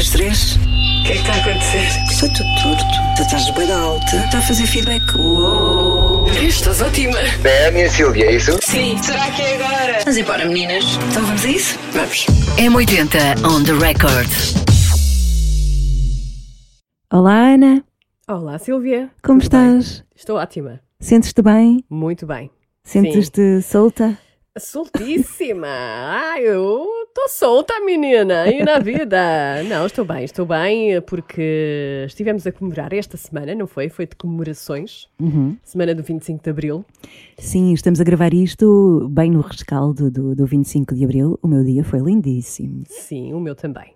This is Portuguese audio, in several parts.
das três? O que é que está a acontecer? Está tudo torto. Tu estás bem alta. Está a fazer feedback. Uou. Estás ótima. É a minha Silvia, é isso? Sim. Será que é agora? Vamos embora, meninas. Então vamos a isso? Vamos. M80 on the record. Olá, Ana. Olá, Silvia. Como Tudo bem? estás? Estou ótima. Sentes-te bem? Muito bem. Sentes-te solta? Soltíssima. Ai, eu estou solta, menina. E na vida? Não, estou bem, estou bem porque estivemos a comemorar esta semana, não foi? Foi de comemorações. Uhum. Semana do 25 de Abril. Sim, estamos a gravar isto bem no rescaldo do, do 25 de Abril. O meu dia foi lindíssimo. Sim, o meu também.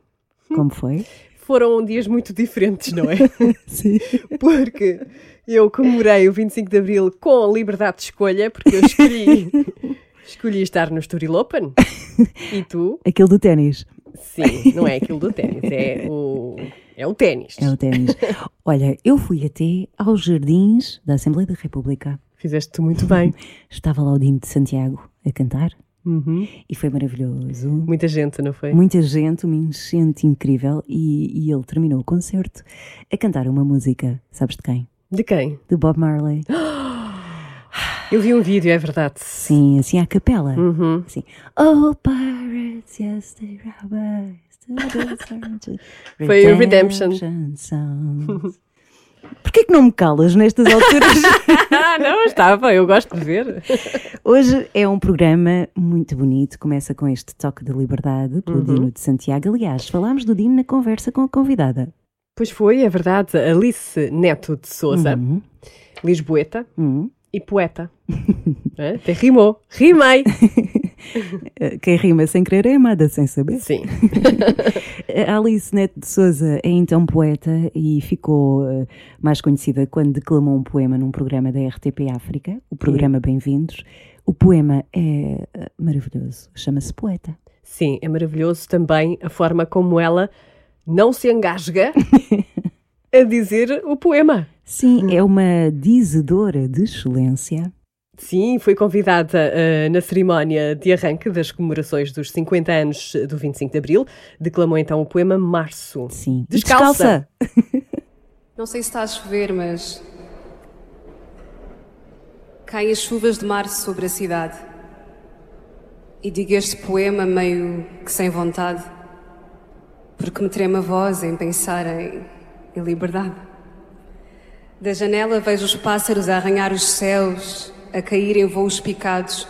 Como foi? Foram dias muito diferentes, não é? Sim. Porque eu comemorei o 25 de Abril com liberdade de escolha, porque eu escolhi, escolhi estar no Estoril Open. E tu? Aquele do ténis. Sim, não é aquilo do ténis, é o, é o ténis. É o ténis. Olha, eu fui até aos jardins da Assembleia da República. Fizeste muito bem. Estava lá o Dino de Santiago a cantar Uhum. e foi maravilhoso. Muita gente, não foi? Muita gente, uma enchente incrível e, e ele terminou o concerto a cantar uma música, sabes de quem? De quem? De Bob Marley. Eu vi um vídeo, é verdade. Sim, assim à capela. Uhum. Assim, oh pirates, yes they robbers. Foi o Redemption. songs. Porquê que não me calas nestas alturas? Ah, não, estava, eu gosto de ver. Hoje é um programa muito bonito, começa com este toque de liberdade pelo Uhum. Dino de Santiago. Aliás, falámos do Dino na conversa com a convidada. Pois foi, é verdade, Alice Neto de Souza, Uhum. lisboeta Uhum. E poeta. É, Até rimou. Rimei! Quem rima sem querer é amada sem saber. Sim. Alice Neto de Souza é então poeta e ficou eh, mais conhecida quando declamou um poema num programa da RTP África, o programa Bem-vindos. O poema é eh, maravilhoso, chama-se Poeta. Sim, é maravilhoso também a forma como ela não se engasga a dizer o poema. Sim, é uma dizedora de excelência. Sim, foi convidada eh, na cerimónia de arranque das comemorações dos 50 anos do 25 de Abril. Declamou então o poema Março. Sim. Descalça. Não sei se está a chover, mas. Caem as chuvas de março sobre a cidade. E digo este poema meio que sem vontade, porque me trema a voz em pensar em, em liberdade. Da janela vejo os pássaros a arranhar os céus, a cair em voos picados,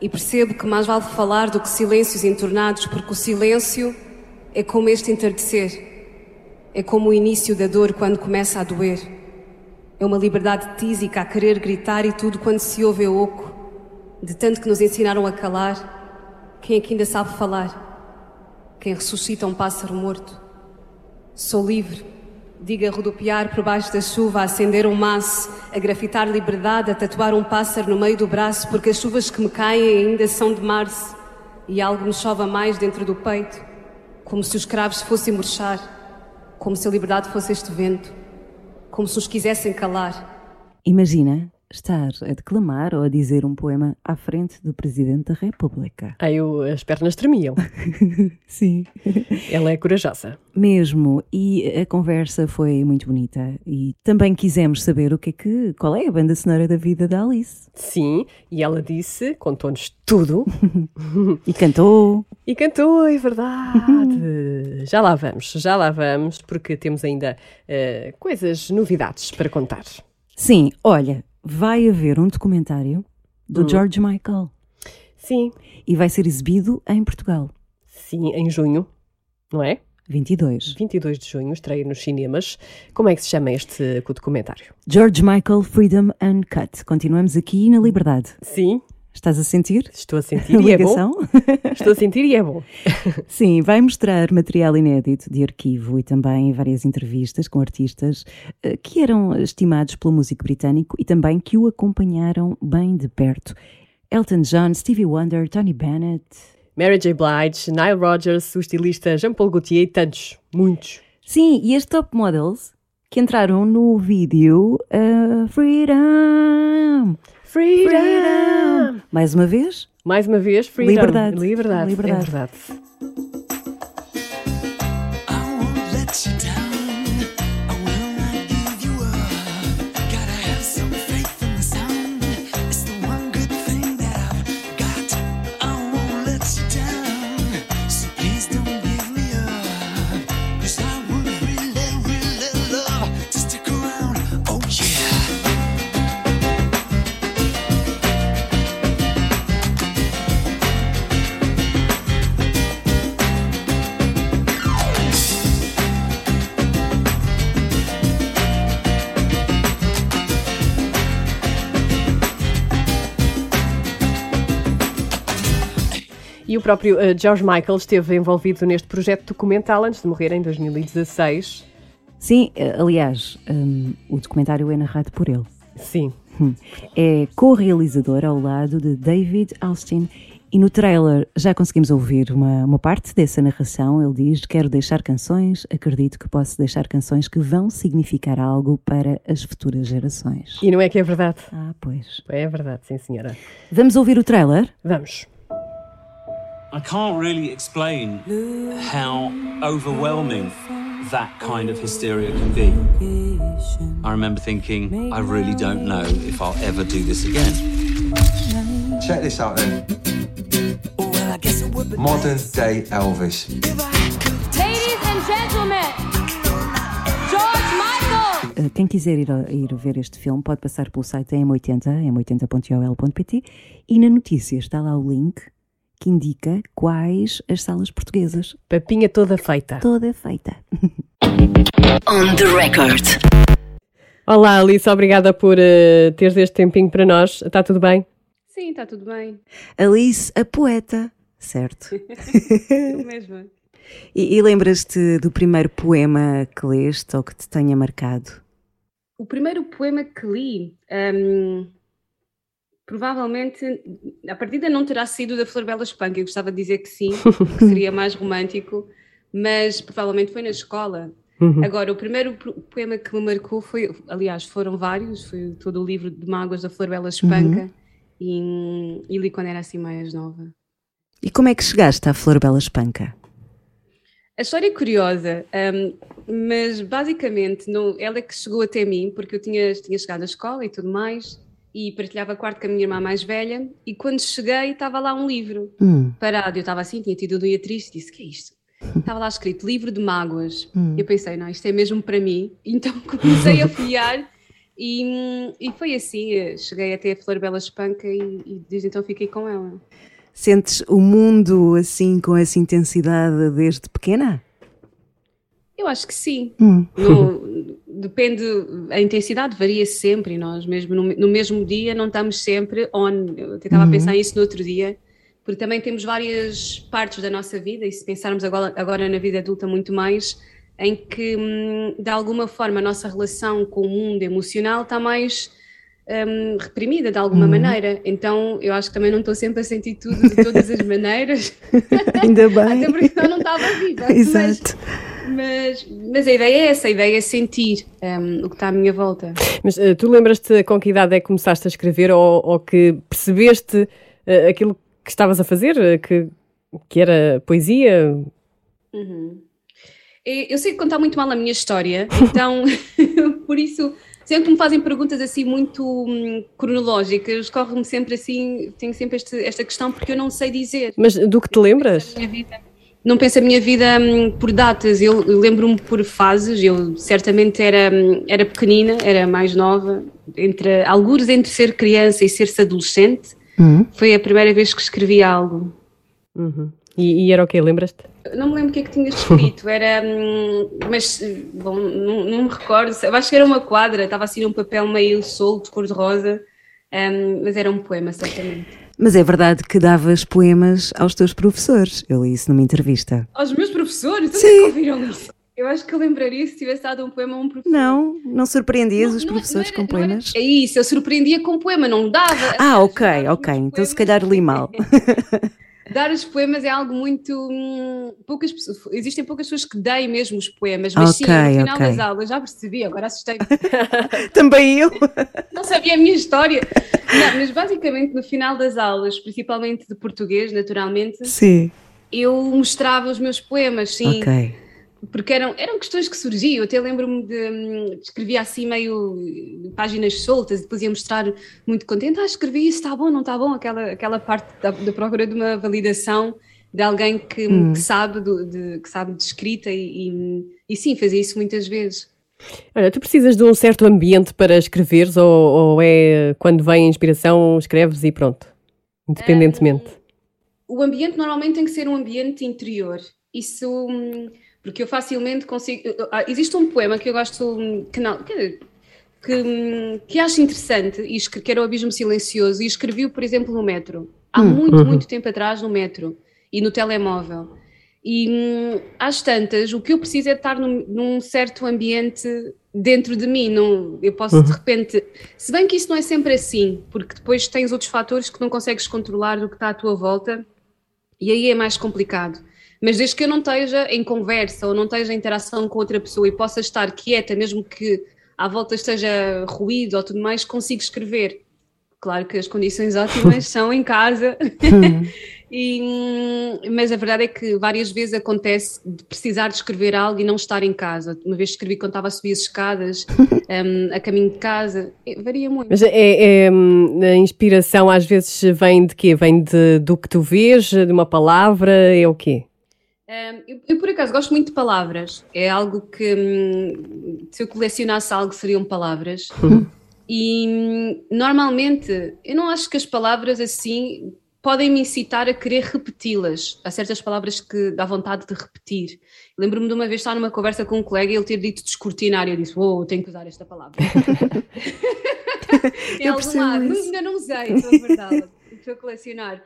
e percebo que mais vale falar do que silêncios entornados, porque o silêncio é como este entardecer. É como o início da dor quando começa a doer. É uma liberdade tísica a querer gritar e tudo quando se ouve é oco. De tanto que nos ensinaram a calar, quem aqui ainda sabe falar? Quem ressuscita um pássaro morto? Sou livre. Diga rodopiar por baixo da chuva, acender um maço, a grafitar liberdade, a tatuar um pássaro no meio do braço, porque as chuvas que me caem ainda são de março e algo me chova mais dentro do peito, como se os cravos fossem murchar, como se a liberdade fosse este vento, como se os quisessem calar. Imagina estar a declamar ou a dizer um poema à frente do Presidente da República. Aí eu- as pernas tremiam. Sim. Ela é corajosa. Mesmo, e a conversa foi muito bonita. E também quisemos saber o que é que, qual é a banda sonora da vida da Alice. Sim, e ela disse, contou-nos tudo E cantou. e cantou, é verdade. já lá vamos, já lá vamos, porque temos ainda eh, coisas, novidades para contar. Sim, olha, vai haver um documentário do Hum. George Michael Sim, e vai ser exibido em Portugal, sim, em junho, não é? 22. 22 de junho, estreia nos cinemas. Como é que se chama este documentário? George Michael Freedom Uncut. Continuamos aqui na Liberdade. Sim, Estás a sentir? estou a sentir A e é bom. Estou a sentir e é bom. Sim, vai mostrar material inédito de arquivo e também várias entrevistas com artistas eh, que eram estimados pelo músico britânico e também que o acompanharam bem de perto. Elton John, Stevie Wonder, Tony Bennett. Mary J. Blige, Nile Rodgers, o estilista Jean-Paul Gaultier e tantos, muitos. Sim, e as top models que entraram no vídeo eh, Freedom. Freedom! Mais uma vez? Mais uma vez, freedom. Liberdade. Liberdade. Liberdade. É verdade. O próprio eh, George Michael esteve envolvido neste projeto documental antes de morrer em 2016. Sim, eh, aliás, hum, o documentário é narrado por ele. Sim. Hum. É co-realizador ao lado de David Austin. E no trailer já conseguimos ouvir uma, uma parte dessa narração. Ele diz: Quero deixar canções, acredito que posso deixar canções que vão significar algo para as futuras gerações. E não é que é verdade? Ah, pois. É verdade, sim, senhora. Vamos ouvir o trailer? Vamos. I can't really explain how overwhelming that kind of hysteria can be. I remember thinking, I really don't know if I'll ever do this again. Check this out then. Well, I guess it would be Modern day Elvis. Ladies and gentlemen, George Michael! Uh, Quem quiser ir, a- ir ver este filme pode passar pelo site m80, m80.ol.pt e na notícia está lá o link que indica quais as salas portuguesas. Papinha toda feita. Toda feita. On the record. Olá, Alice, obrigada por eh, teres este tempinho para nós. Está tudo bem? Sim, está tudo bem. Alice, a poeta, certo? Eu mesma. E, e lembras-te do primeiro poema que leste ou que te tenha marcado? O primeiro poema que li, hum, provavelmente, a partida não terá sido da Flor Bela Espanca, eu gostava de dizer que sim, que seria mais romântico, mas provavelmente foi na escola. Uhum. Agora, o primeiro poema que me marcou foi, aliás, foram vários, foi todo o livro de mágoas da Flor Bela Espanca, e, e li quando era assim mais nova. E como é que chegaste à Flor Bela Espanca? A história é curiosa, hum, mas basicamente não, ela é que chegou até mim, porque eu tinha, tinha chegado à escola e tudo mais, e partilhava quarto com a minha irmã mais velha, e quando cheguei estava lá um livro Hum, parado, eu estava assim, tinha tido um dia triste, disse, que é isto? Estava lá escrito, livro de mágoas. Eu pensei, não, isto é mesmo para mim, então comecei a folhear, e, hum, e foi assim, eh, cheguei até a Flor Bela Espanca e, e desde então fiquei com ela. Sentes o mundo assim com essa intensidade desde pequena? Eu acho que sim. Hum. No- depende, a intensidade varia sempre e nós mesmo no, no mesmo dia não estamos sempre on. Eu até estava a pensar nisso no outro dia, porque também temos várias partes da nossa vida e se pensarmos agora, agora na vida adulta muito mais, em que hum, de alguma forma a nossa relação com o mundo emocional está mais hum, reprimida de alguma maneira. Então eu acho que também não estou sempre a sentir tudo de todas as maneiras, Ainda bem. até porque eu não estava viva. Exato. mas, mas a ideia é essa, a ideia é sentir hum, o que está à minha volta. Mas eh, tu lembras-te com que idade é que começaste a escrever ou, ou que percebeste eh, aquilo que estavas a fazer, eh, que, que era poesia? E Eu sei contar muito mal a minha história, então por isso, sempre que me fazem perguntas assim muito hum, cronológicas, corre-me sempre assim, tenho sempre este- esta questão porque eu não sei dizer. Mas do que te lembras? minha vida. Não penso a minha vida hum, por datas, eu lembro-me por fases, eu certamente era, hum, era pequenina, era mais nova, entre alguns entre ser criança e ser-se adolescente, foi a primeira vez que escrevi algo. Uhum. E, e era o quê? Lembras-te? Não me lembro o que é que tinha escrito, era. hum, Mas, bom, não, não me recordo. Eu acho que era uma quadra, estava assim num papel meio solto, cor-de-rosa, hum, mas era um poema, certamente. Mas é verdade que davas poemas aos teus professores. Eu li isso numa entrevista. Aos meus professores, onde Sim. é que ouviram isso? Eu acho que eu lembraria se tivesse dado um poema a um professor. Não, não surpreendias Não, os não- professores não com era- era- poemas? É isso, eu surpreendia com poema, não dava. Ah, ok, ok. Então se calhar li mal. Dar os poemas é algo muito. hum, poucas existem poucas pessoas que deem mesmo os poemas, mas sim, Ok, no final ok. das aulas, já percebi, agora assustei Também eu. não sabia a minha história. Não, mas basicamente no final das aulas, principalmente de português, naturalmente, Sim. eu mostrava os meus poemas, sim. Ok. Porque eram, eram questões que surgiam. Eu até lembro-me de, hum, escrevia assim meio eh, páginas soltas e depois ia mostrar muito contente. Ah, escrevi isso, está bom, não está bom? Aquela, aquela parte da, da procura de uma validação de alguém que, Hum. que sabe, do- de, que sabe de escrita e, e, e sim, fazia isso muitas vezes. Olha, tu precisas de um certo ambiente para escreveres ou, ou é quando vem a inspiração, escreves e pronto? Independentemente. O ambiente normalmente tem que ser um ambiente interior. Isso, hum, porque eu facilmente consigo. ah, Existe um poema que eu gosto, que não, que, que, que acho interessante, e que era o Abismo Silencioso, e escrevi-o, por exemplo, no metro, há Hum, muito, uhum. muito tempo atrás, no metro e no telemóvel. E hum, às tantas, o que eu preciso é estar num, num certo ambiente dentro de mim. Não, eu posso de Uhum. repente. Se bem que isso não é sempre assim, porque depois tens outros fatores que não consegues controlar do que está à tua volta, e aí é mais complicado. Mas desde que eu não esteja em conversa ou não esteja em interação com outra pessoa e possa estar quieta, mesmo que à volta esteja ruído ou tudo mais, consigo escrever. Claro que as condições ótimas são em casa. E, hum, mas a verdade é que várias vezes acontece de precisar de escrever algo e não estar em casa. Uma vez escrevi quando estava a subir as escadas, hum, a caminho de casa. Varia muito. Mas é, é, hum, a inspiração às vezes vem de quê? Vem de, do que tu vês, de uma palavra, é o quê? Eu, eu, por acaso, gosto muito de palavras. É algo que, hum, se eu colecionasse algo, seriam palavras. E hum, normalmente, eu não acho que as palavras assim podem me incitar a querer repeti-las. Há certas palavras que dá vontade de repetir. Lembro-me de uma vez estar numa conversa com um colega e ele ter dito descortinar. E eu disse: Oh, tenho que usar esta palavra. em Eu algum lado. Ainda não usei, estou a verdade. Estou a colecionar.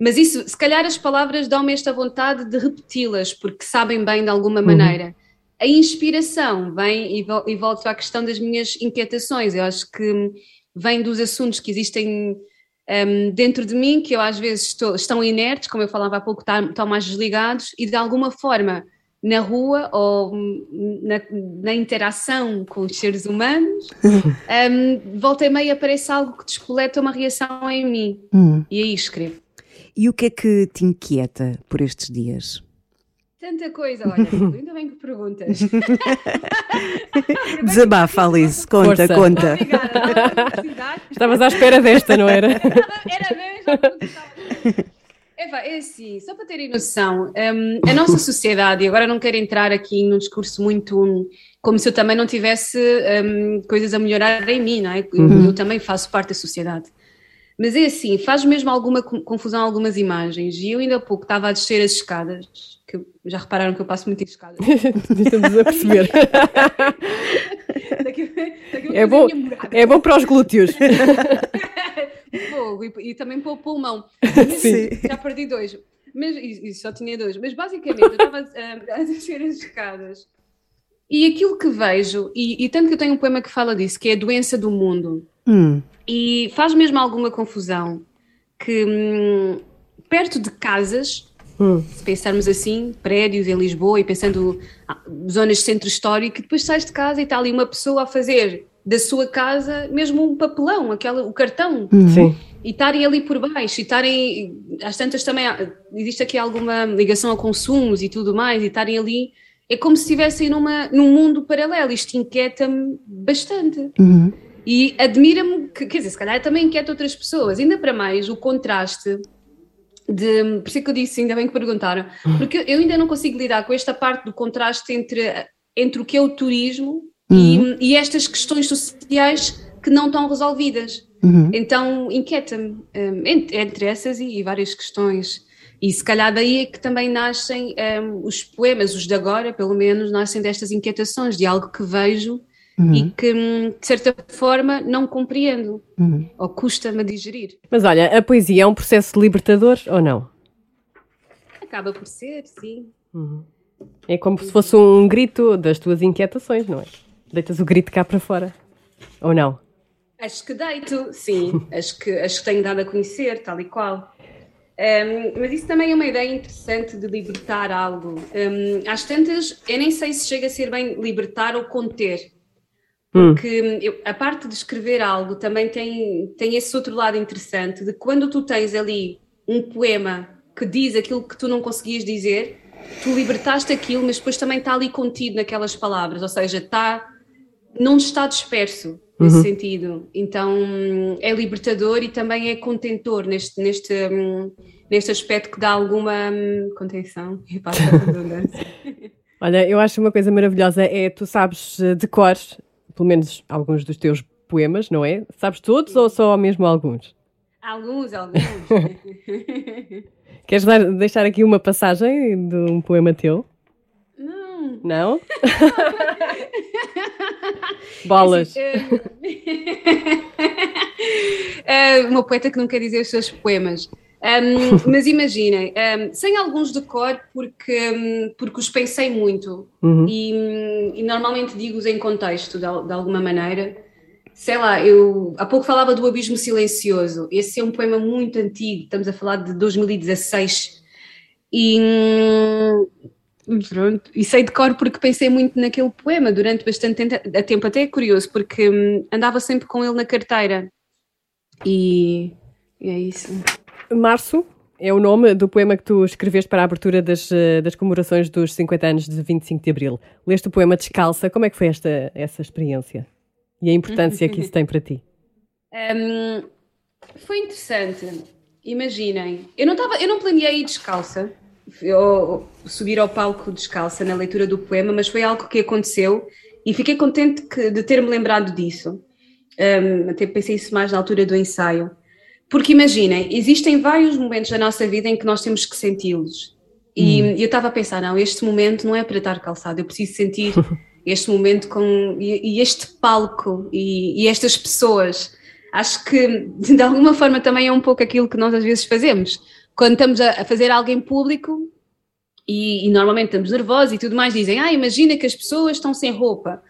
Mas isso, se calhar as palavras dão-me esta vontade de repeti-las, porque sabem bem de alguma maneira. A inspiração vem e, vol e volto à questão das minhas inquietações. Eu acho que vem dos assuntos que existem hum, dentro de mim, que eu às vezes estou- estão inertes, como eu falava há pouco, estão mais desligados, e de alguma forma na rua ou hum, na, na interação com os seres humanos, hum, volta e meia aparece algo que despoleta uma reação em mim. Hum. E aí escrevo. E o que é que te inquieta por estes dias? Tanta coisa, olha, ainda bem que perguntas. Desabafa, Alice, conta, Força. conta. Obrigada. Estavas à espera desta, não era? Era mesmo. Eva, é assim, só para terem noção, hum, a nossa sociedade, e agora não quero entrar aqui num discurso muito como se eu também não tivesse hum, coisas a melhorar em mim, não é? Eu, eu também faço parte da sociedade. Mas é assim, faz mesmo alguma co- confusão algumas imagens. E eu ainda há pouco estava a descer as escadas, que já repararam que eu passo muito em escadas. Estamos a perceber. Daqui- daqui É bom, é bom para os glúteos. fogo e, e também para o pulmão. Sim. Já perdi dois. Mas, e, e só tinha dois. Mas basicamente eu estava a, a descer as escadas e aquilo que vejo, e, e tanto que eu tenho um poema que fala disso, que é a doença do mundo, Hum, e faz mesmo alguma confusão que hum, perto de casas, Hum. se pensarmos assim, prédios em Lisboa e pensando ah, zonas de centro histórico, e depois sais de casa e está ali uma pessoa a fazer da sua casa mesmo um papelão, aquela, o cartão, Sim. e estarem ali por baixo, e estarem, às tantas também, existe aqui alguma ligação a consumos e tudo mais, e estarem ali, é como se estivessem numa, num mundo paralelo, isto inquieta-me bastante. uhum. E admira-me, que, quer dizer, se calhar também inquieta outras pessoas, ainda para mais o contraste de, por isso é que eu disse, ainda bem que perguntaram, porque eu ainda não consigo lidar com esta parte do contraste entre, entre o que é o turismo e, e estas questões sociais que não estão resolvidas. Uhum. Então inquieta-me, hum, entre, entre essas e, e várias questões. E se calhar daí é que também nascem hum, os poemas, os de agora, pelo menos, nascem destas inquietações, de algo que vejo e que, hum, de certa forma, não compreendo Uhum. ou custa-me a digerir. Mas olha, a poesia é um processo libertador ou não? Acaba por ser, sim. É como se fosse um grito das tuas inquietações, não é? Deitas o grito cá para fora. Ou não? Acho que deito, sim. acho, que, acho que tenho dado a conhecer, tal e qual. Um, mas isso também é uma ideia interessante de libertar algo. Um, às tantas, eu nem sei se chega a ser bem libertar ou conter. Porque eu- a parte de escrever algo também tem, tem esse outro lado interessante de quando tu tens ali um poema que diz aquilo que tu não conseguias dizer, tu libertaste aquilo, mas depois também está ali contido naquelas palavras, ou seja, está, não está disperso nesse Uhum. sentido. Então é libertador e também é contentor neste, neste, hum, neste aspecto que dá alguma hum, contenção e passa a redundância. Olha, eu acho uma coisa maravilhosa é tu sabes eh, de cor, pelo menos alguns dos teus poemas, não é? Sabes todos ou só mesmo alguns? alguns, alguns. Queres deixar aqui uma passagem de um poema teu? Não. Não? Bolas. É uma poeta que não quer dizer os seus poemas. Um, mas imaginem, um, sem alguns de cor, porque, um, porque os pensei muito Uhum. e, hum, e normalmente digo-os em contexto, de, de alguma maneira. Sei lá, eu há pouco falava do Abismo Silencioso. Esse é um poema muito antigo, estamos a falar de 2016. E, pronto, e sei de cor porque pensei muito naquele poema durante bastante tempo. Até é curioso, porque hum, andava sempre com ele na carteira. E, e é isso. Março é o nome do poema que tu escreveste para a abertura das, eh, das comemorações dos 50 anos de 25 de Abril. Leste o poema Descalça. Como é que foi esta, essa experiência? E a importância que isso tem para ti? Um, foi interessante. Imaginem, eu não, tava, eu não planeei ir descalça, eu, subir ao palco descalça na leitura do poema, mas foi algo que aconteceu e fiquei contente que- de ter-me lembrado disso. Um, até pensei isso mais na altura do ensaio. Porque imaginem, existem vários momentos da nossa vida em que nós temos que senti-los. E eu estava a pensar, não, este momento não é para estar calçado, eu preciso sentir este momento com e, e este palco e, e estas pessoas. Acho que de alguma forma também é um pouco aquilo que nós às vezes fazemos. Quando estamos a, fazer algo em público e, e normalmente estamos nervosos e tudo mais, dizem, ah, imagina que as pessoas estão sem roupa.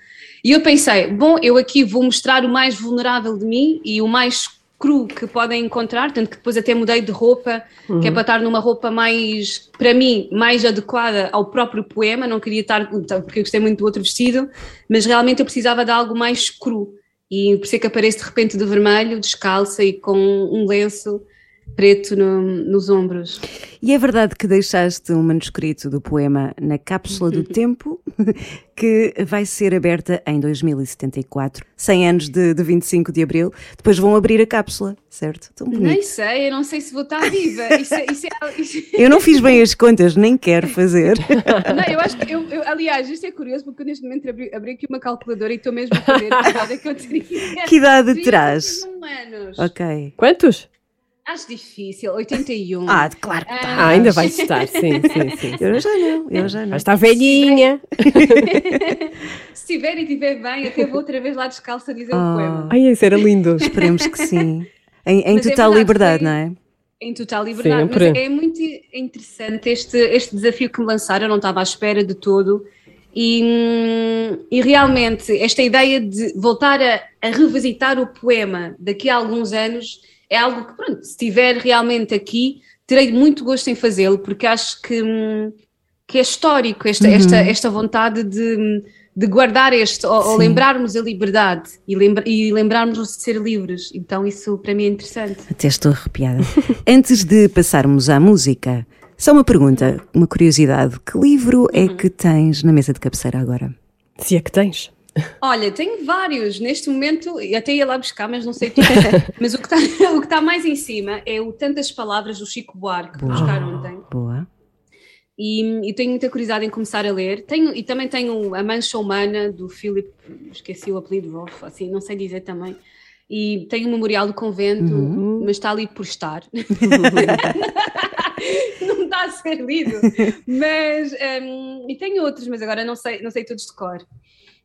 E eu pensei, bom, eu aqui vou mostrar o mais vulnerável de mim e o mais cru que podem encontrar, tanto que depois até mudei de roupa, que é para estar numa roupa mais, para mim, mais adequada ao próprio poema, não queria estar, porque eu gostei muito do outro vestido, mas realmente eu precisava de algo mais cru. E por isso é que apareço de repente de vermelho, descalça e com um lenço preto no- nos ombros. E é verdade que deixaste um manuscrito do poema na cápsula do tempo, que vai ser aberta em 2074, 100 anos de, de 25 de abril. Depois vão abrir a cápsula, certo? Tão Nem bonito. sei, eu não sei se vou estar viva. Isso, é- isso é- isso- Eu não fiz bem as contas, nem quero fazer. Não, eu acho que, eu, eu- aliás, isto é curioso porque eu neste momento abri, abri aqui uma calculadora e estou mesmo a fazer a idade que eu teria. Que idade terás? 31 anos. Ok. Quantos? Acho difícil, 81. Ah, claro que Ah, ainda vais estar, sim, sim, sim. Eu já não, eu já não. Vais estar velhinha. Se tiver e tiver bem, até vou outra vez lá descalça dizer Ah. o poema. Ai, isso era lindo. Esperemos que sim. Em, em Mas é total verdade, liberdade, foi- não é? Em total liberdade. Sempre. Mas é muito interessante este, este desafio que me lançaram, eu não estava à espera de todo. E, hum, e realmente, esta ideia de voltar a, a revisitar o poema daqui a alguns anos é algo que, pronto, se estiver realmente aqui, terei muito gosto em fazê-lo, porque acho que, hum, que é histórico esta, esta, esta vontade de, de guardar este, ou, ou lembrarmos a liberdade e, lembra, e lembrarmos de ser livres. Então, isso para mim é interessante. Até estou arrepiada. Antes de passarmos à música, só uma pergunta, uma curiosidade. Que livro é que tens na mesa de cabeceira agora? Se é que tens. Olha, tenho vários. Neste momento, e até ia lá buscar, mas não sei tudo. mas o que está o que tá mais em cima é o Tantas Palavras do Chico Buarque, que buscar ontem. Boa. E, e tenho muita curiosidade em começar a ler. Tenho, e também tenho A Mancha Humana, do Philip, esqueci o apelido, Roth, assim, não sei dizer também. E tenho o Memorial do Convento, mas está ali por estar. não está a ser lido. Mas, hum, e tenho outros, mas agora não sei, não sei todos de cor.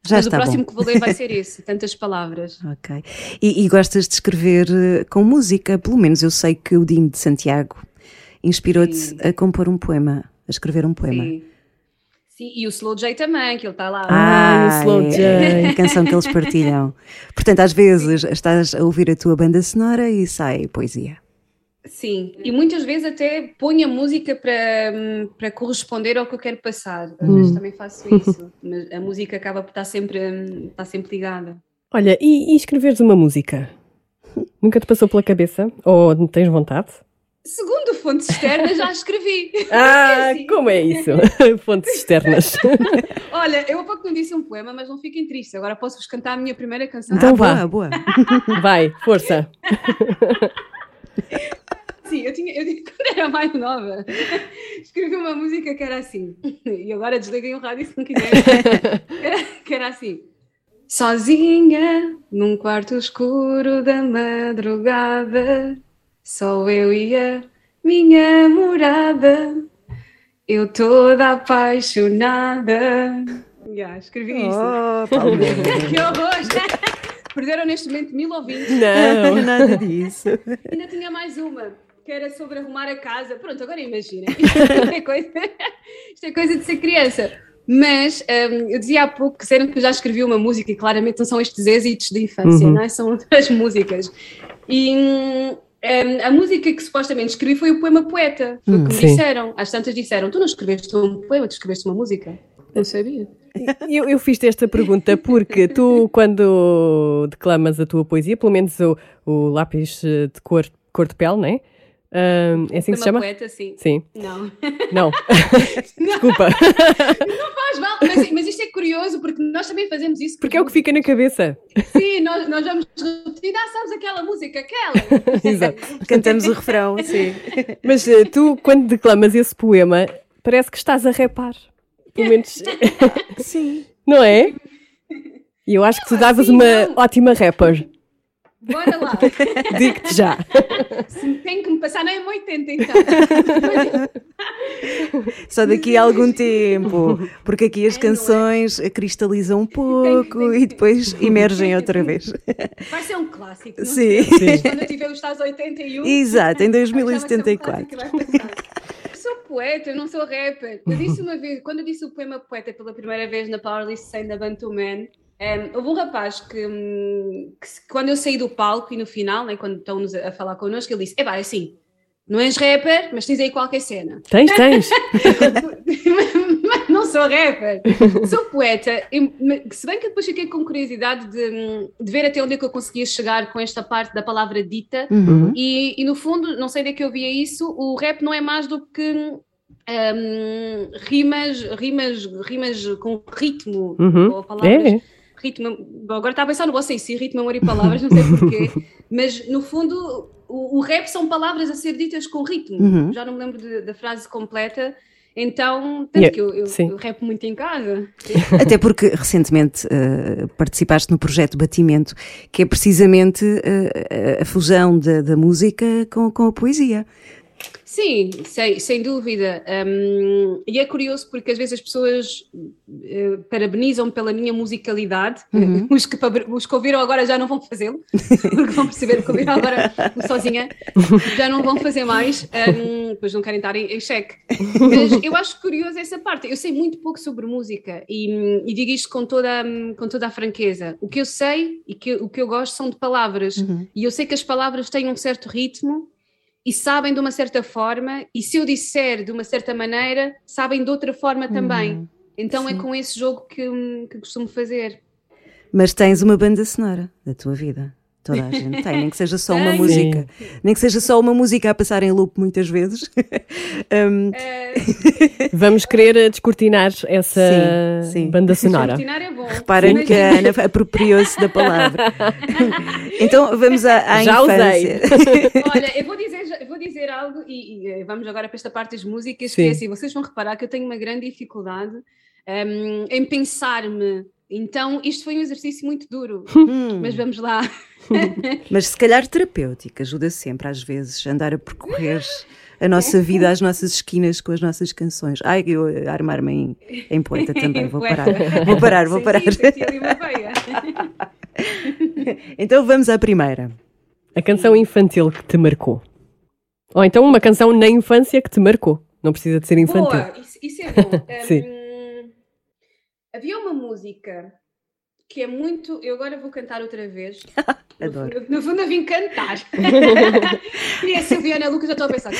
Já mas está o próximo bom. que vou ler vai ser esse, tantas palavras. Ok. E, e gostas de escrever eh, com música? Pelo menos eu sei que o Dino de Santiago inspirou-te a compor um poema, a escrever um poema. Sim. Sim, e o Slow J também, que ele está lá. Ah, no Slow é- J. é a canção que eles partilham. Portanto, às vezes estás a ouvir a tua banda sonora e sai poesia. Sim, e muitas vezes até ponho a música para, hum, para corresponder ao que eu quero passar. Às vezes também faço isso, mas a música acaba por estar sempre, hum, estar sempre ligada. Olha, e, e escreveres uma música? Nunca te passou pela cabeça? Ou tens vontade? Segundo fontes externas já escrevi. Ah, assim. como é isso? Fontes externas. Olha, eu há pouco não disse um poema, mas não fiquem tristes. Agora posso-vos cantar a minha primeira canção. Então ah, vá. boa, boa. Vai, força. Sim, eu tinha, eu, quando era mais nova, escrevi uma música que era assim. E agora desliguem o rádio se não quiserem. Era- Que era assim. Sozinha, num quarto escuro da madrugada, só eu e a minha morada, eu toda apaixonada. Já, escrevi isso. Oh, Palmeira. Que horror! Perderam neste momento mil ouvintes. Não. Nada disso. Ainda tinha mais uma, que era sobre arrumar a casa. Pronto, agora imaginem. Isto é coisa, isto é coisa de ser criança. Mas hum, eu dizia há pouco que disseram que eu já escrevi uma música e claramente não são estes êxitos de infância, Uhum. não é? São outras músicas. E hum, hum, a música que supostamente escrevi foi o poema Poeta. Foi o que me sim. disseram. Às tantas disseram: Tu não escreveste um poema, tu escreveste uma música. Não sabia. Eu, eu fiz-te esta pergunta porque tu, quando declamas a tua poesia, pelo menos o, o lápis eh, de cor, cor de pele, não é? É assim que se chama? Poeta, sim. Sim. Não. Não. Desculpa. Faz mal, mas, mas isto é curioso porque nós também fazemos isso. Porque é o que fica na cabeça. Sim, nós, nós vamos repetir, ah, sabes aquela música, aquela. Exato. Cantamos o refrão, sim. Mas eh, tu, quando declamas esse poema, parece que estás a repar. Pelo menos. Sim. Não é? E eu acho que tu davas assim uma não. ótima rapper. Bora lá. Digo-te já. Se Tem que me passar na M80 então. Só daqui a algum tempo. Porque aqui as canções cristalizam um pouco e depois emergem outra vez. Vai ser um clássico. não Sim. sei. Quando eu tiver os tais 81. Exato, em já vai ser um 2074. clássico que vai passar. Eu Sou poeta, eu não sou rapper. Eu disse uma vez, quando eu disse o poema poeta pela primeira vez na Powerlist 100 da Bantu Man, em, houve um rapaz que, hum, que quando eu saí do palco e no final, né, quando estão-nos a, falar connosco, ele disse: É pá, é assim, não és rapper, mas tens aí qualquer cena. Tens, tens. Mas não sou rapper, sou poeta. E, se bem que depois fiquei com curiosidade de, de ver até onde é que eu conseguia chegar com esta parte da palavra dita. Uhum. E, e, no fundo, não sei onde é que eu via isso, o rap não é mais do que hum, rimas, rimas, rimas com ritmo. Uhum. Ou palavras. É. Ritmo, bom, agora estava a pensar no vosso em si, ritmo, amor e palavras, não sei porquê, mas no fundo o, o rap são palavras a ser ditas com ritmo. Uhum. Já não me lembro de- da frase completa, então, tanto Yeah, que eu, eu, rapo muito em casa. Até porque recentemente eh, participaste no projeto Batimento, que é precisamente eh, a fusão da, da música com, com a poesia. Sim, sem, sem dúvida. Hum, e é curioso porque às vezes as pessoas eh, parabenizam pela minha musicalidade. Os, que, os que ouviram agora já não vão fazê-lo, porque vão perceber que ouviram agora sozinha, já não vão fazer mais, hum, pois não querem estar em, em xeque. Mas eu acho curioso essa parte. Eu sei muito pouco sobre música e, e digo isto com toda, hum, com toda a franqueza. O que eu sei e que, o que eu gosto são de palavras. E eu sei que as palavras têm um certo ritmo e sabem de uma certa forma, e se eu disser de uma certa maneira, sabem de outra forma também. Então é sim. com esse jogo que, que costumo fazer. Mas tens uma banda sonora da tua vida. Toda a gente tem, nem que seja só uma música. Nem que seja só uma música a passar em loop muitas vezes. Um, Eh, Vamos querer eh, descortinar essa Sim, sim. banda sonora. Cortinar é bom. Reparem que a Ana apropriou-se da palavra. então vamos à, à Já usei. infância. Olha, eu vou dizer, dizer algo e, e, eh, vamos agora para esta parte das músicas, Sim. que é assim, vocês vão reparar que eu tenho uma grande dificuldade hum, em pensar-me. Então, isto foi um exercício muito duro, Hum, mas vamos lá. mas se calhar terapêutico, ajuda sempre às vezes a andar a percorrer a nossa vida, as nossas esquinas com as nossas canções. Ai, eu a armar-me em, em poeta também, vou parar. Vou parar, vou parar. Então vamos à primeira. A canção infantil que te marcou. Ou então uma canção na infância que te marcou. Não precisa de ser infantil. Boa, isso, isso é bom. Sim. Hum, havia uma música que é muito. Eu agora vou cantar outra vez. Adoro. No fundo, eu vim cantar. e a Silviana Lucas já estou a pensar.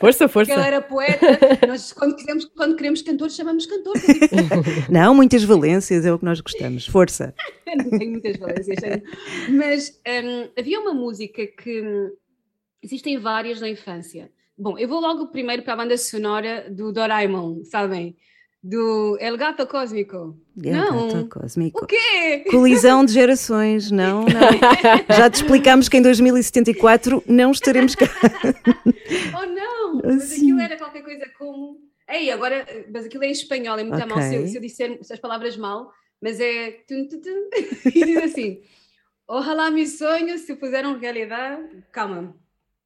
Força, Porque ela força. era poeta. Nós, quando, quisemos, quando queremos cantor, chamamos cantor. Não, muitas valências é o que nós gostamos. Força. não tenho muitas valências. Mas hum, havia uma música que Existem várias na infância. Bom, eu vou logo primeiro para a banda sonora do Doraemon, sabem? Do El Gato Cósmico. não. Gato Cósmico. O quê? Colisão de gerações, não, não. Já te explicámos que em 2074 não estaremos cá. Oh não! Mas aquilo era qualquer coisa como. Ei, agora, mas aquilo é em espanhol, é muito Ok. mal se eu, se eu disser as palavras mal, mas é. tum, tum, tum, e diz assim: Ojalá mis sonhos se fizeram realidade. Calma.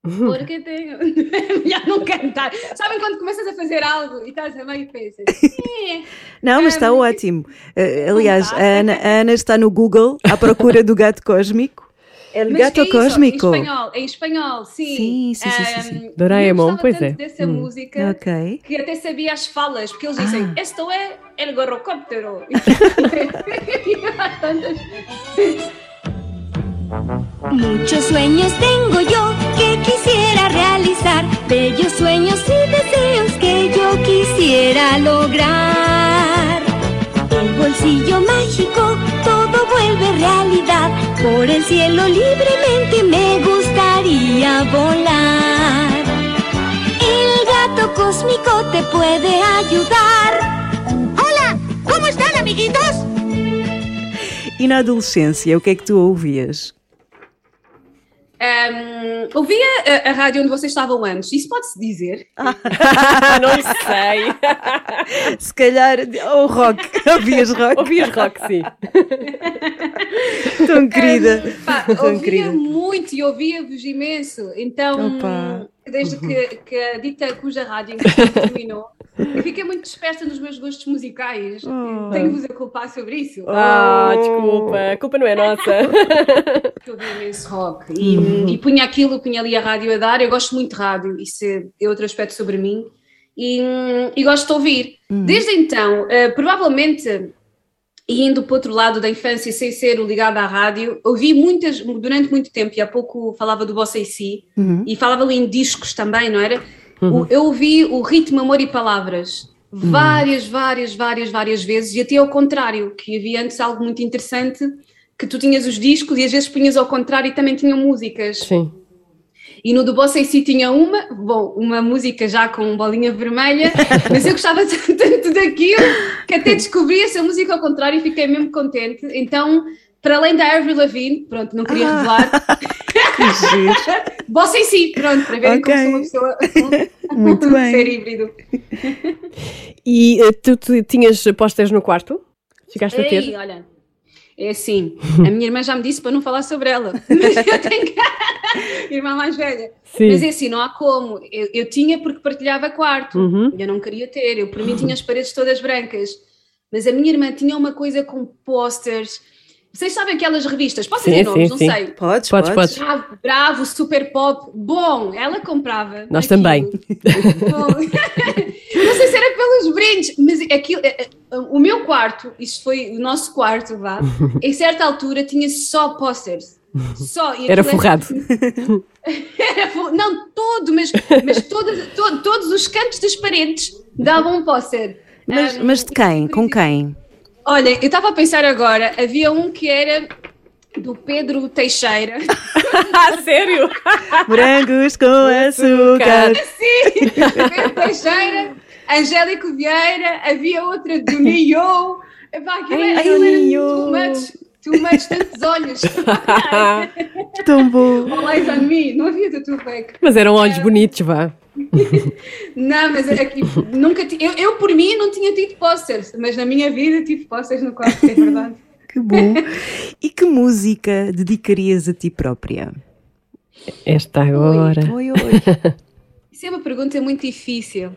Porque tenho. Melhor não cantar. Sabem quando começas a fazer algo e estás a meio e pensas. "Eh, Não, mas está ótimo. Eh, aliás, a Ana, a Ana está no Google à procura do gato cósmico. El Mas gato é cósmico. Em espanhol, em espanhol, sim. Sim, sim, sim, sim, sim. Ahm, Doraemon, pois tanto é. dessa Hum. música Ok. que até sabia as falas, porque eles dizem, esto é el gorrocóptero. Muchos sueños tengo yo que quisiera realizar, bellos sueños y deseos que yo quisiera lograr. El bolsillo mágico todo vuelve realidad, por el cielo libremente me gustaría volar. El gato cósmico te puede ayudar. Hola, ¿cómo están amiguitos? E na adolescência, o que é que? Ahm, ouvia a, a rádio onde vocês estavam antes, isso pode-se dizer? não sei. Se calhar, ou rock. Ouvias rock? Ouvias rock, sim. Tão querida. Pá, Tão ouvia querida. muito e ouvia-vos imenso. Então, Opa. desde que, que a dita cuja rádio terminou, eu fiquei muito dispersa nos meus gostos musicais. Oh. Tenho-vos a culpar sobre isso. Ah, desculpa. A culpa não é nossa. Eu ouvi imenso rock e, e punha aquilo, punha ali a rádio a dar. Eu gosto muito de rádio, isso é, é outro aspecto sobre mim. E, e gosto de ouvir. Desde então, eh, provavelmente e indo para o outro lado da infância sem ser o ligado à rádio, ouvi muitas, durante muito tempo, e há pouco falava do Bossa e Si, Uhum. e falava ali em discos também, não era? O- eu ouvi o ritmo Amor e Palavras várias, várias, várias, várias vezes, e até ao contrário, que havia antes algo muito interessante, que tu tinhas os discos e às vezes punhas ao contrário e também tinham músicas. Sim. E no do Bossa em Si tinha uma, bom, uma música já com bolinha vermelha, mas eu gostava tanto daquilo que até descobri essa música ao contrário e fiquei mesmo contente. Então, para além da Avril Lavigne, pronto, não queria revelar, Bossa em Si, pronto, para verem como Ok. sou uma pessoa, Muito um bem. ser híbrido. E eh, tu, tu tinhas posters no quarto? Chegaste a ter? Ei, olha, é assim, a minha irmã já me disse para não falar sobre ela, mas eu tenho que... irmã mais velha. Sim. Mas é assim, não há como. Eu, eu tinha porque partilhava quarto, Uhum. eu não queria ter, eu por mim tinha as paredes todas brancas, mas a minha irmã tinha uma coisa com posters. Vocês sabem aquelas revistas? Posso Sim, dizer nomes? sim, não sim. sei. Podes, Podes, podes. Bravo, bravo, super pop. Bom, ela comprava. Nós aquilo. também. Não sei se era pelos brindes, mas aquilo, eh, eh, o meu quarto, isto foi o nosso quarto, vá, em certa altura tinha só posters. Só, e Era aquilo forrado. Era não, todo, mas, mas todas- to- todos os cantos das paredes davam um póster. Mas, Ahm, mas de quem? Com quem? Olha, eu estava a pensar agora, havia um que era do Pedro Teixeira. Ah, sério? Morangos com açúcar. Sim, Pedro Teixeira, Angélico Vieira, havia outra do Nio. Epá, Aquilo, Ai, aquilo o era too much, too much, tantos olhos. Tão bom. Eyes on me, não havia do Tupac. Mas eram olhos bonitos, vá. Não, mas aqui, nunca eu, eu, por mim, não tinha tido posters, mas na minha vida tive posters no quarto, é verdade. Que bom. E que música dedicarias a ti própria? Esta agora. Oi, oi. Isso é uma pergunta muito difícil.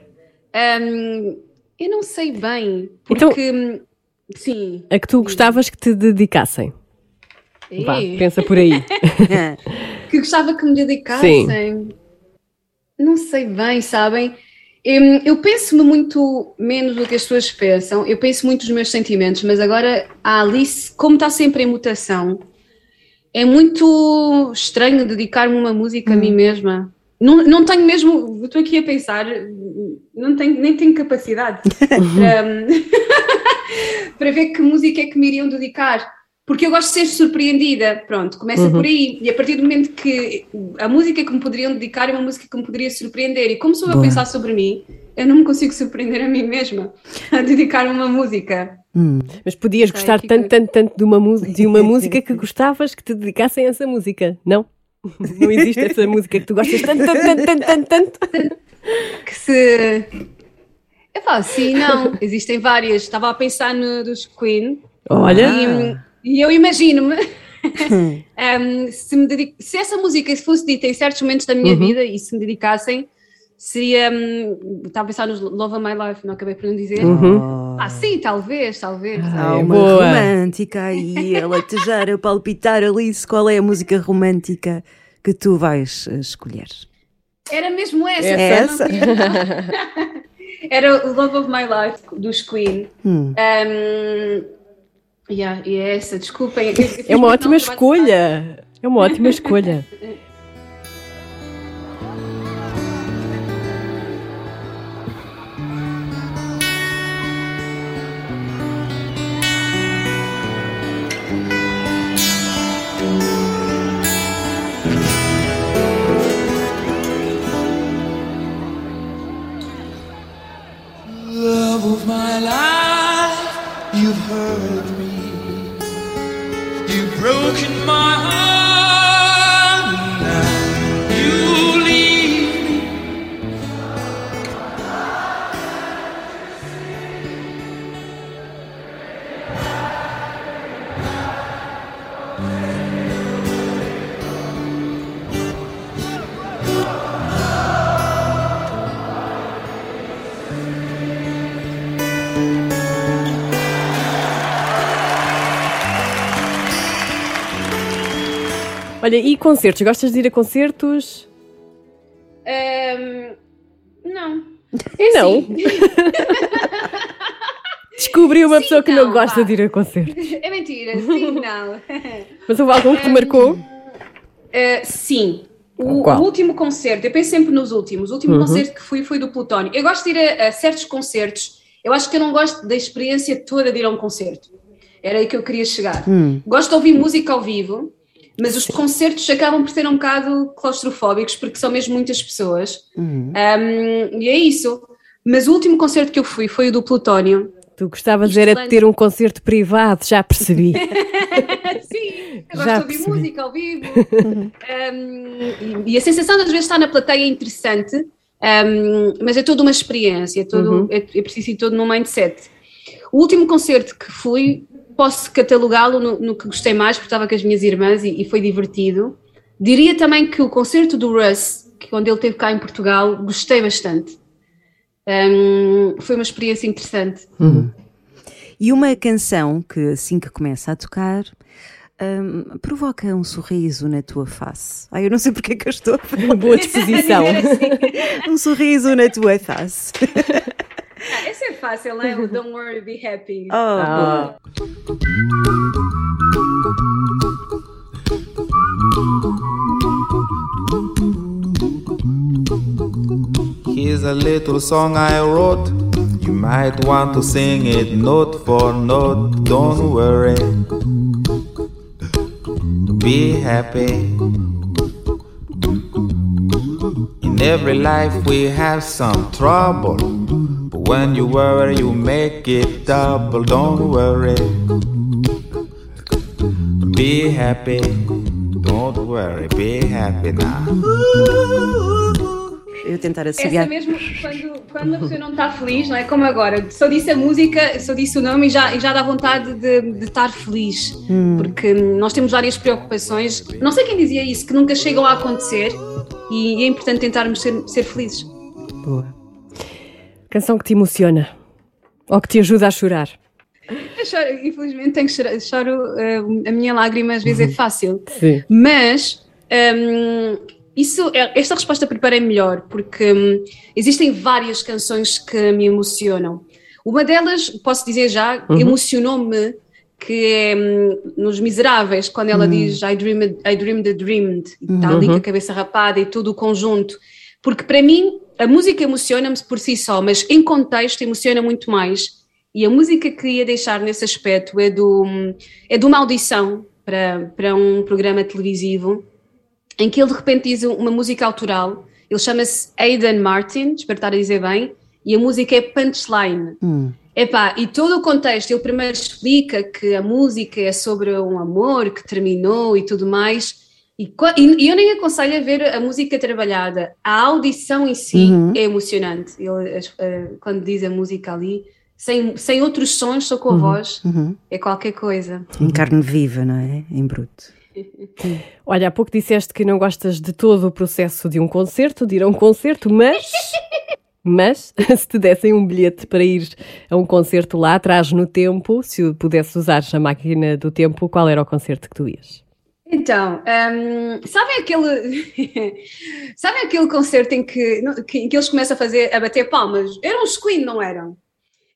Ahm, eu não sei bem, Então- porque. Sim. A que tu gostavas que te dedicassem. Vá, pensa por aí. que gostava que me dedicassem. Não sei bem, sabem? Eu, eu penso-me muito menos do que as pessoas pensam, eu penso muito nos meus sentimentos, mas agora a Alice, como está sempre em mutação, é muito estranho dedicar-me uma música a mim mesma. Não, não tenho mesmo, estou aqui a pensar, não tenho, nem tenho capacidade um, para ver que música é que me iriam dedicar. porque eu gosto de ser surpreendida. Pronto, começa Uhum. por aí. E a partir do momento que a música que me poderiam dedicar é uma música que me poderia surpreender. E como sou eu a Boa. pensar sobre mim, eu não me consigo surpreender a mim mesma a dedicar uma música. Hum. Mas podias Ok, gostar fica- tanto, tanto, tanto de uma, de uma música que gostavas que te dedicassem a essa música, não? Não existe essa música que tu gostas tanto, tanto, tanto, tanto, tanto, tanto. Que se. Eu falo, sim, não. Existem várias. Estava a pensar no dos Queen. Olha, E, e eu imagino-me. um, se, me dedico- se essa música fosse dita em certos momentos da minha Uhum. vida e se me dedicassem, seria. hum, estava a pensar nos Love of My Life, não acabei por não dizer. Uhum. Ah, sim, talvez, talvez. Há Ai, uma boa. romântica aí, a latejar, a palpitar. Alice, qual é a música romântica que tu vais eh, escolher? Era mesmo essa. Essa? só não queria- Era o Love of My Life dos Queen. Hum. Um, yeah, e é essa, desculpem. Fiz é uma ótima escolha. É uma ótima escolha. Olha, e concertos? Gostas de ir a concertos? Um, não. E não? Descobri uma Sim, pessoa que não, não gosta vá. de ir a concertos. É mentira, sim, não. Mas houve algum que te marcou? Uh, sim. O, o último concerto, eu penso sempre nos últimos. O último Uhum. concerto que fui foi do Plutónio. Eu gosto de ir a, a certos concertos. Eu acho que eu não gosto da experiência toda de ir a um concerto. Era aí que eu queria chegar. Hum. Gosto de ouvir música ao vivo, mas os concertos acabam por ser um bocado claustrofóbicos porque são mesmo muitas pessoas. Hum. Um, e é isso. Mas o último concerto que eu fui foi o do Plutónio. Tu gostavas Isto era de ter um concerto privado, já percebi. Sim, eu Já gosto de ouvir percebi. música ao vivo. Um, e, e a sensação de às vezes estar na plateia é interessante, um, mas é toda uma experiência, é, todo, Uhum. é, é preciso ir todo num mindset. O último concerto que fui, posso catalogá-lo no, no que gostei mais, porque estava com as minhas irmãs e, e foi divertido. Diria também que o concerto do Russ, que quando ele esteve cá em Portugal, gostei bastante. Um, foi uma experiência interessante. E uma canção que, assim que começa a tocar, hum, provoca um sorriso na tua face. Ai, eu não sei porque é que eu estou. Boa disposição. Um sorriso na tua face. Ah, esse é fácil, não é? O Don't Worry, Be Happy. Oh, Ah. Here's a little song I wrote. You might want to sing it note for note. Don't worry. Be happy. In every life we have some trouble. When you worry, you make it double. Don't worry. Be happy. Don't worry. Be happy now. eu tentar Essa assobiar. mesmo quando, quando uma pessoa não está feliz, não é? Como agora, só disse a música, só disse o nome e já, e já dá vontade de, de estar feliz. Porque nós temos várias preocupações, não sei quem dizia isso, que nunca chegam a acontecer e é importante tentarmos ser, ser felizes. Boa. Canção que te emociona. Ou que te ajuda a chorar. Choro, infelizmente tenho que chorar, choro, eh, a minha lágrima às vezes é fácil. Sim. Mas hum, isso, é- esta resposta preparei melhor, porque hum, existem várias canções que me emocionam. Uma delas, posso dizer já, Uhum. emocionou-me, que é hum, nos Miseráveis, quando ela diz I dreamed, I dreamed the dreamed, e está ali Uhum. com a cabeça rapada e todo o conjunto. Porque para mim, a música emociona-me por si só, mas em contexto emociona muito mais. E a música que ia deixar nesse aspecto é, do, é de uma audição para, para um programa televisivo em que ele de repente diz uma música autoral. Ele chama-se Aidan Martin, espero estar a dizer bem, e a música é Punchline. Epá, e todo o contexto, ele primeiro explica que a música é sobre um amor que terminou e tudo mais, e, e- eu nem aconselho a ver a música trabalhada, a audição em si Uhum. é emocionante. Ele, eh, quando diz a música ali, sem, sem outros sons, só com a Uhum, voz, uhum. é qualquer coisa. Em carne viva, não é? Em bruto. Olha, há pouco disseste que não gostas de todo o processo de um concerto, de ir a um concerto, mas. Mas, se te dessem um bilhete para ir a um concerto lá atrás no tempo, se pudesse usar a máquina do tempo, qual era o concerto que tu ias? Então, hum, sabem aquele sabem aquele concerto em que, que- em que eles começam a fazer a bater palmas? Eram os Queen, não eram?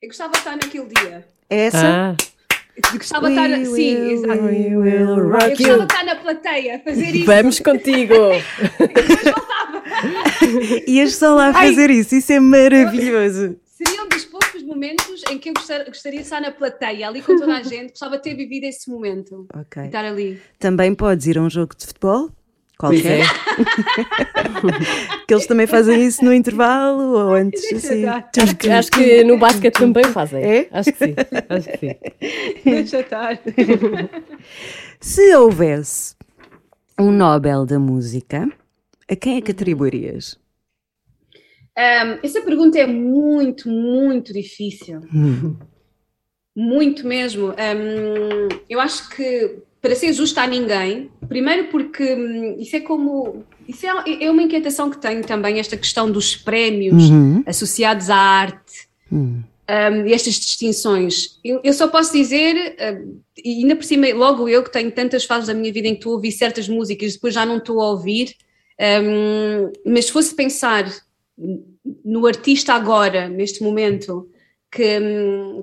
Eu gostava de estar naquele dia. Essa? Ah, Eu gostava de estar, sim, exato. we will Eu gostava you. de estar na plateia a fazer isso. Vamos contigo! Ias só lá Ai. fazer isso, isso é maravilhoso. Seria um dos momentos em que eu gostar- gostaria de estar na plateia, ali com toda a gente. Gostava de ter vivido esse momento. Ok. E estar ali. Também podes ir a um jogo de futebol, é. qualquer, que eles também fazem isso no intervalo ou antes, assim. Acho que, acho que no basquete também fazem. É? Acho que sim. Acho que sim. Deixa estar. Se houvesse um Nobel da Música, a quem é que atribuirias? Um, essa pergunta é muito, muito difícil. Muito mesmo. Um, eu acho que, para ser justa a ninguém, primeiro porque hum, isso é como. Isso é, é uma inquietação que tenho também, esta questão dos prémios Uhum. associados à arte. Hum. um, e estas distinções. Eu, eu só posso dizer, um, e ainda por cima, logo eu que tenho tantas fases da minha vida em que estou a ouvir certas músicas, depois já não estou a ouvir, um, mas se fosse pensar no artista agora, neste momento, que,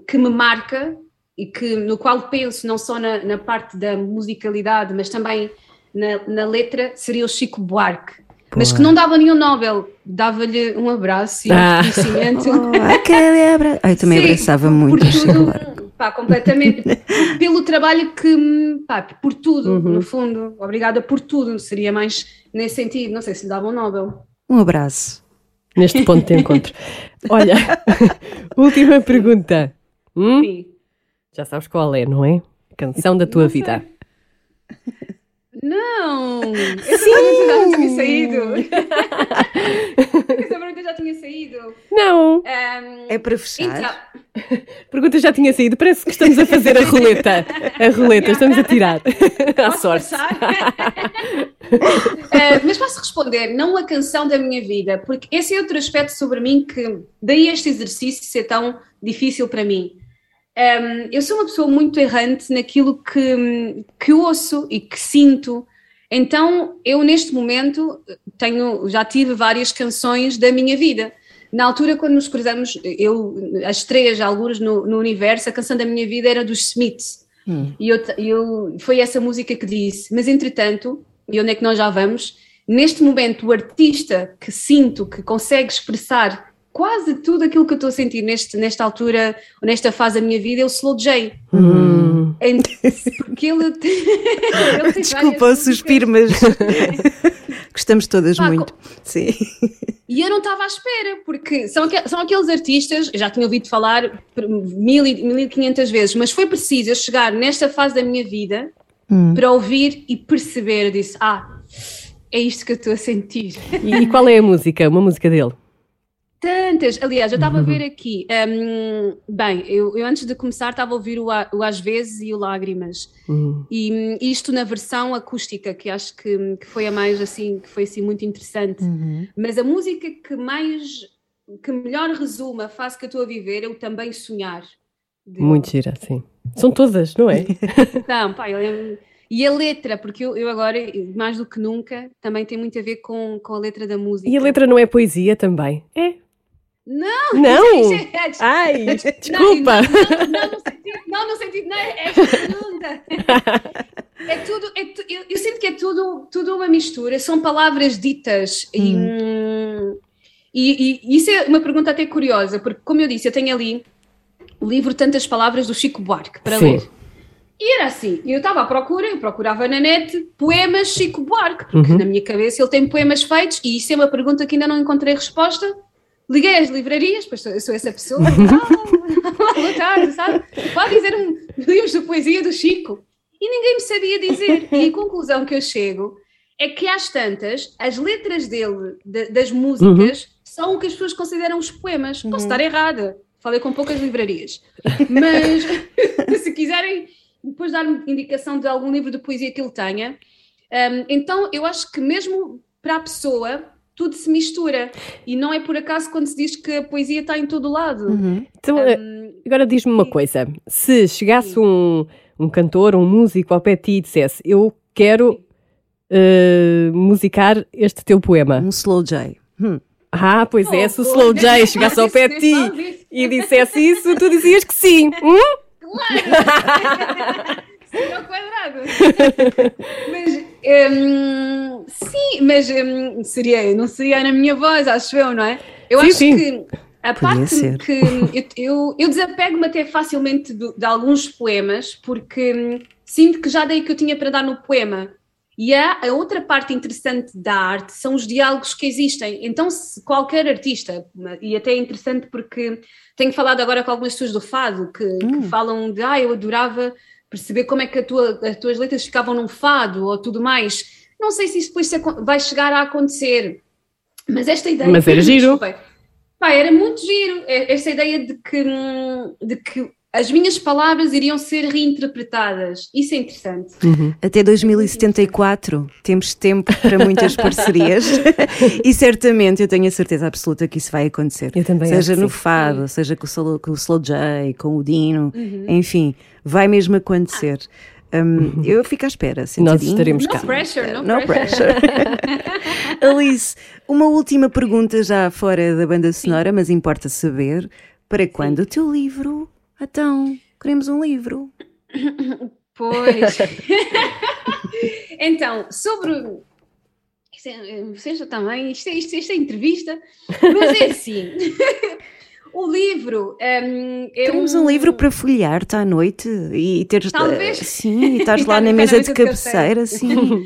que me marca e que, no qual penso não só na, na parte da musicalidade, mas também na, na letra, seria o Chico Buarque. Mas que não dava nenhum Nobel, dava-lhe um abraço e um Ah. reconhecimento. Oh, aquele abra... Ai, também Sim, abraçava muito Chico tudo, Buarque. pá, completamente, pelo trabalho que, pá, por tudo, Uhum. no fundo, obrigada por tudo, seria mais nesse sentido, não sei se lhe dava um Nobel. Um abraço. Neste ponto de encontro. Olha, última pergunta. Hum? Sim. Já sabes qual é, não é? Canção da tua vida. Não! Pergunta já tinha saído. Já tinha saído. Não. Ahm, É para fechar? então, Pergunta já tinha saído. Parece que estamos a fazer a roleta. A roleta, estamos a tirar. À sorte. Eh, mas posso responder, não a canção da minha vida, porque esse é outro aspecto sobre mim que daí este exercício ser tão difícil para mim. Ehm, eu sou uma pessoa muito errante naquilo que, que ouço e que sinto. Então, eu neste momento tenho, já tive várias canções da minha vida. Na altura, quando nos cruzamos, eu, as três, alguns no, no universo, a canção da minha vida era dos Smiths. E eu, eu, foi essa música que disse. Mas, entretanto, e onde é que nós já vamos? Neste momento, o artista que sinto que consegue expressar quase tudo aquilo que eu estou a sentir neste, nesta altura, ou nesta fase da minha vida, é o Slow J. Hum. Porque ele, ele Desculpa o suspiro, mas gostamos todas Pá, muito. Sim. E eu não estava à espera, porque são, aque- são aqueles artistas, eu já tinha ouvido falar mil e, mil e quinhentas vezes, mas foi preciso eu chegar nesta fase da minha vida Hum. para ouvir e perceber, eu disse, ah, é isto que eu estou a sentir. E, e qual é a música? Uma música dele? Tantas, aliás, eu estava a ver aqui, hum, bem, eu, eu antes de começar estava a ouvir o, o Às Vezes e o Lágrimas, Hum. e hum, isto na versão acústica, que acho que, que foi a mais assim, que foi assim muito interessante. Mas a música que mais, que melhor resume a fase que eu estou a viver é o Também Sonhar. de- Muito gira, sim. São todas, não é? Não, pá, eu lembro- E a letra, porque eu, eu agora, mais do que nunca, também tem muito a ver com, com a letra da música. E a letra não é poesia também? É? Não! Não? isso é- é- Ai, Não, desculpa. Não, não, no sentido, não, no sentido, não, é esta pergunta. É tudo, é tu- eu, eu sinto que é tudo, tudo uma mistura, são palavras ditas e, hum, e, e isso é uma pergunta até curiosa, porque como eu disse, eu tenho ali o livro Tantas Palavras do Chico Buarque para Sim. ler. E era assim, eu estava à procura, eu procurava na net poemas Chico Buarque, porque Uhum. na minha cabeça ele tem poemas feitos e isso é uma pergunta que ainda não encontrei resposta. Liguei às livrarias, pois sou- eu sou essa pessoa, ah, boa tarde, sabe? Pode dizer um livro de poesia do Chico. E ninguém me sabia dizer. E a conclusão que eu chego é que às tantas, as letras dele, da- das músicas, são o que as pessoas consideram os poemas. Posso estar errada, falei com poucas livrarias. Mas se quiserem depois dar-me indicação de algum livro de poesia que ele tenha, hum, então eu acho que mesmo para a pessoa tudo se mistura. E não é por acaso quando se diz que a poesia está em todo lado. Então, eh, agora diz-me uma coisa: se chegasse um, um cantor, um músico ao pé de ti e dissesse eu quero eh, musicar este teu poema. Um slow J. Hum. Ah, pois é, se o Oh, Slow oh, J chegasse ao pé de ti e dissesse isso, tu dizias que sim. Hum? Sim, ao quadrado. mas, hum, sim, mas hum, seria, não seria na minha voz, acho eu, não é? Eu Sim, acho sim. que a parte que eu, eu, eu desapego-me até facilmente do- de, alguns poemas, porque hum, sinto que já dei o que eu tinha para dar no poema. E há a outra parte interessante da arte são os diálogos que existem. Então, se qualquer artista, e até é interessante porque tenho falado agora com algumas pessoas do fado que, que falam de ah, eu adorava perceber como é que tua- as tuas letras ficavam num fado ou tudo mais. Não sei se isso depois vai chegar a acontecer, mas esta ideia. Mas era giro. Pá, era muito giro. Esta ideia de que, hum, de que as minhas palavras iriam ser reinterpretadas. Isso é interessante. Até 2074 temos tempo para muitas parcerias e certamente eu tenho a certeza absoluta que isso vai acontecer. Eu também seja no sim. fado, seja com o, Slow, com o Slow J, com o Dino, Uhum. enfim, vai mesmo acontecer. Hum, eu fico à espera. Nós estaremos No cá. pressure, no, No pressure. pressure. Alice, uma última pergunta já fora da banda sonora, mas importa saber para quando o teu livro? Então, queremos um livro. Pois. então, sobre. é- Seja também, isto é, isto, isto é entrevista, mas é assim. o livro. hum, é Queremos um livro para folhear-te à noite e teres. Talvez. Sim, e estás lá Ficar na mesa de cabeceira, cabeceira. sim.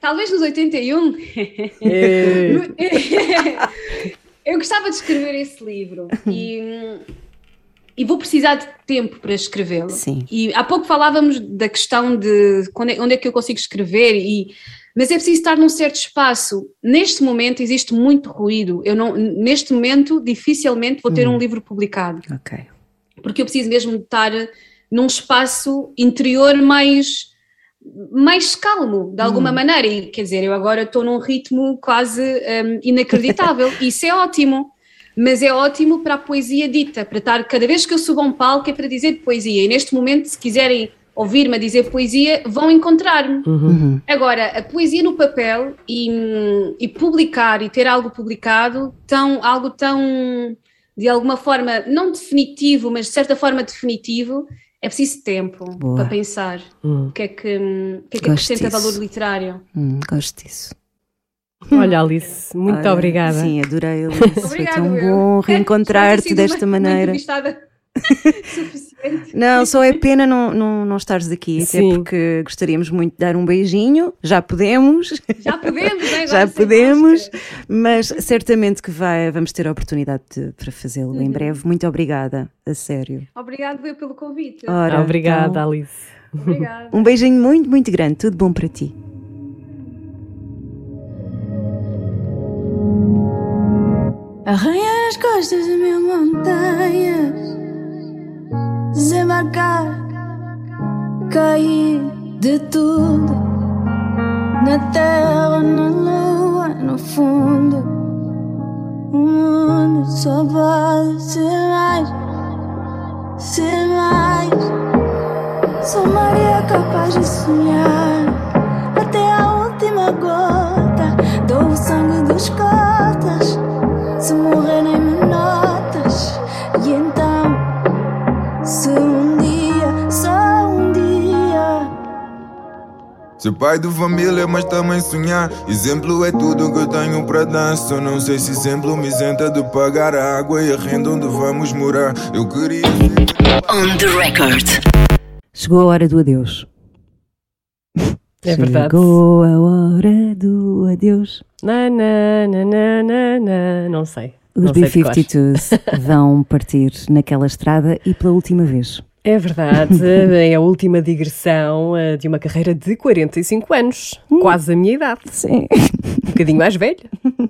Talvez nos 81. É. Eu gostava de escrever esse livro e, e vou precisar de tempo para escrevê-lo. Sim. E há pouco falávamos da questão de é- onde é que eu consigo escrever, e, mas é preciso estar num certo espaço. Neste momento existe muito ruído. Eu não, neste momento, dificilmente vou ter um livro publicado Ok. porque eu preciso mesmo de estar num espaço interior mais mais calmo, de alguma maneira, e quer dizer, eu agora estou num ritmo quase hum, inacreditável, isso é ótimo, mas é ótimo para a poesia dita, para estar, cada vez que eu subo a um palco é para dizer poesia, e neste momento, se quiserem ouvir-me a dizer poesia, vão encontrar-me. Uhum. Agora, a poesia no papel e, e publicar e ter algo publicado, tão, algo tão, de alguma forma, não definitivo, mas de certa forma definitivo, é preciso tempo Boa. para pensar Hum. o que é que, o que, é que acrescenta disso. valor literário. Hum, gosto disso. Olha, Alice, muito Olha, obrigada. Sim, adorei, Alice. Foi Obrigada, tão eu. bom reencontrar-te desta uma- uma maneira. suficiente. Não, só é pena não, não, não estares aqui, até porque gostaríamos muito de dar um beijinho, já podemos, Já podemos, né? Já podemos, máscara. mas certamente que vai, vamos ter a oportunidade de- para fazê-lo Uhum. em breve. Muito obrigada, a sério. Obrigado eu pelo convite. Ora, Obrigada, então, Alice. Obrigada. um beijinho muito, muito grande, tudo bom para ti. Arranhar as costas de mil montanhas, desembarcar, cair de tudo na terra, na lua, no fundo. O mundo só pode ser mais, ser mais. Sou Maria capaz de sonhar até a última gota. Dou o sangue dos cotas. Se morrer nem me notas E então Se um dia, só um dia Ser pai de família, mas também sonhar. Exemplo é tudo que eu tenho para dar. Só não sei se exemplo me isenta de pagar a água e a renda onde vamos morar. Eu queria. On the record. Chegou a hora do adeus. É verdade. Chegou a hora do adeus. Na, na, na, na, na, na. Não sei. Os Não sei de cor. B-52s vão partir naquela estrada e pela última vez. É verdade, é a última digressão eh, de uma carreira de 45 anos, quase a minha idade. Sim. Um bocadinho mais velha.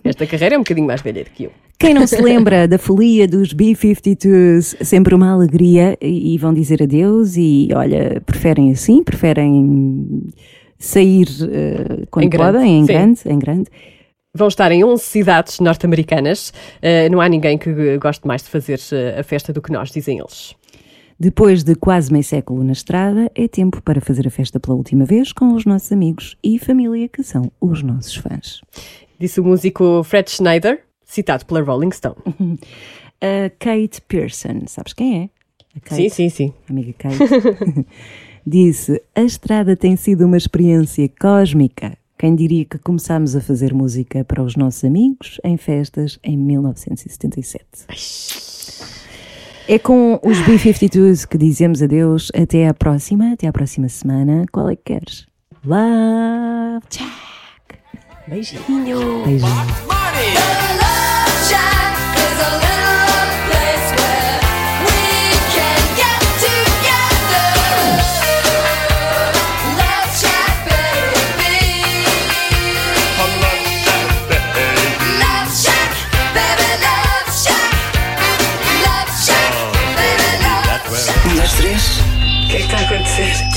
Esta carreira é um bocadinho mais velha do que eu. Quem não se lembra da folia dos B-52s? Sempre uma alegria e vão dizer adeus e, olha, preferem assim, preferem sair eh, quando Em podem, em sim. grande, em grande. Vão estar em 11 cidades norte-americanas. Eh, não há ninguém que goste mais de fazer eh, a festa do que nós, dizem eles. Depois de quase meio século na estrada, é tempo para fazer a festa pela última vez com os nossos amigos e família que são os nossos fãs. Disse o músico Fred Schneider, citado pela Rolling Stone. A Kate Pearson, sabes quem é? Kate, Sim, sim, sim. Amiga Kate. Disse: A estrada tem sido uma experiência cósmica. Quem diria que começámos a fazer música para os nossos amigos em festas em 1977? É com os B-52s que dizemos adeus. Até à próxima, até à próxima semana. Qual é que queres? Love Jack. Beijinho. Beijinho.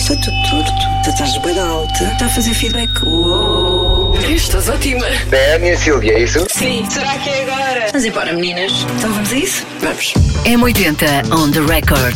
Está tudo torto. Tu estás bem alta. Está a fazer feedback. Uou. Estás ótima. Da e a Silvia, é isso? Sim, será que é agora? Vamos embora, meninas. Então vamos a isso? Vamos. M80 on the record.